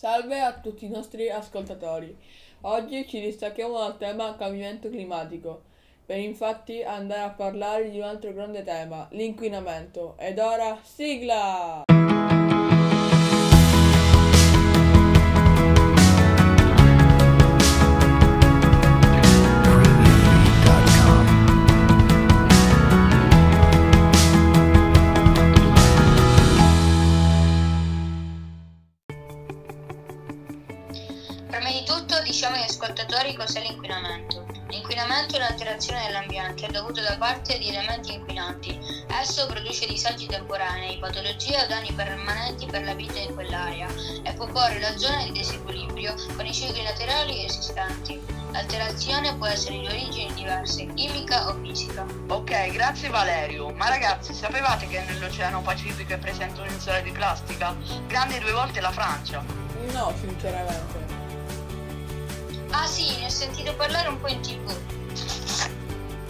Salve a tutti i nostri ascoltatori. Oggi ci distacchiamo dal tema cambiamento climatico per infatti andare a parlare di un altro grande tema, l'inquinamento. Ed ora sigla! Prima di tutto diciamo agli ascoltatori cos'è l'inquinamento. L'inquinamento è un'alterazione dell'ambiente dovuta da parte di elementi inquinanti. Esso produce disagi temporanei, patologie o danni permanenti per la vita in quell'area e può porre la zona in disequilibrio con i cicli naturali esistenti. L'alterazione può essere di origini diverse, chimica o fisica. Ok, grazie Valerio. Ma ragazzi, sapevate che nell'Oceano Pacifico è presente un'isola di plastica? Grande due volte la Francia. No, sinceramente. Ah sì, ne ho sentito parlare un po' in tv.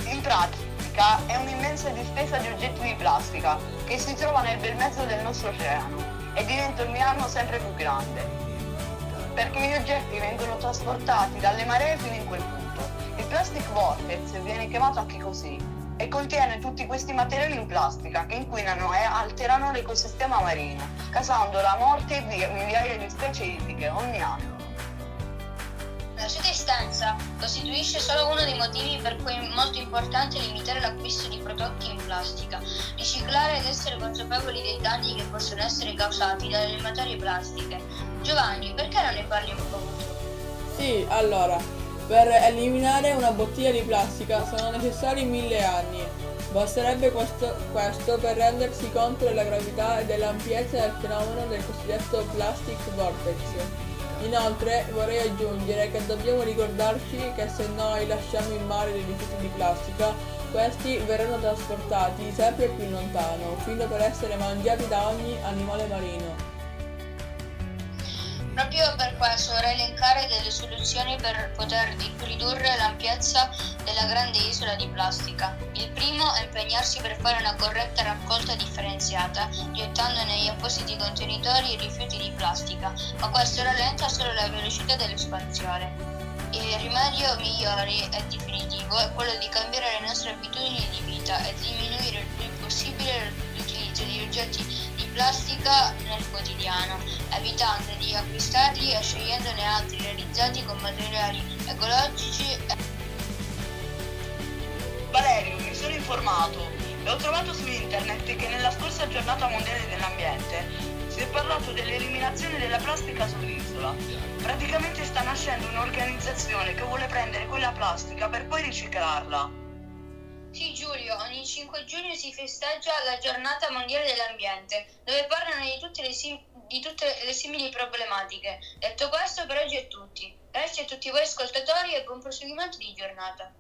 In pratica è un'immensa distesa di oggetti di plastica che si trova nel bel mezzo del nostro oceano e diventa ogni anno sempre più grande. Perché gli oggetti vengono trasportati dalle maree fino in quel punto. Il plastic vortex viene chiamato anche così e contiene tutti questi materiali in plastica che inquinano e alterano l'ecosistema marino, causando la morte di migliaia di specie ittiche ogni anno. Esistenza costituisce solo uno dei motivi per cui è molto importante limitare l'acquisto di prodotti in plastica, riciclare ed essere consapevoli dei danni che possono essere causati dalle materie plastiche. Giovanni, perché non ne parli un po' tu? Sì, allora, per eliminare una bottiglia di plastica sono necessari mille anni. Basterebbe questo, questo per rendersi conto della gravità e dell'ampiezza del fenomeno del cosiddetto plastic vortex. Inoltre vorrei aggiungere che dobbiamo ricordarci che se noi lasciamo in mare dei rifiuti di plastica, questi verranno trasportati sempre più lontano, fino per essere mangiati da ogni animale marino. Proprio per questo vorrei elencare delle soluzioni per poter ridurre l'ampiezza della grande isola di plastica. Il primo è impegnarsi per fare una corretta raccolta differenziata, gettando negli appositi contenitori i rifiuti di plastica, ma questo rallenta solo la velocità dell'espansione. Il rimedio migliore e definitivo è quello di cambiare le nostre abitudini di vita e diminuire il più possibile l'utilizzo di oggetti di plastica nel quotidiano, evitando di acquistarli e scegliendone altri realizzati con materiali ecologici e informato e ho trovato su internet che nella scorsa giornata mondiale dell'ambiente si è parlato dell'eliminazione della plastica sull'isola. Praticamente sta nascendo un'organizzazione che vuole prendere quella plastica per poi riciclarla. Sì Giulio, ogni 5 giugno si festeggia la giornata mondiale dell'ambiente, dove parlano di tutte le, sim- di tutte le simili problematiche. Detto questo per oggi è tutti. Grazie a tutti voi ascoltatori e buon proseguimento di giornata.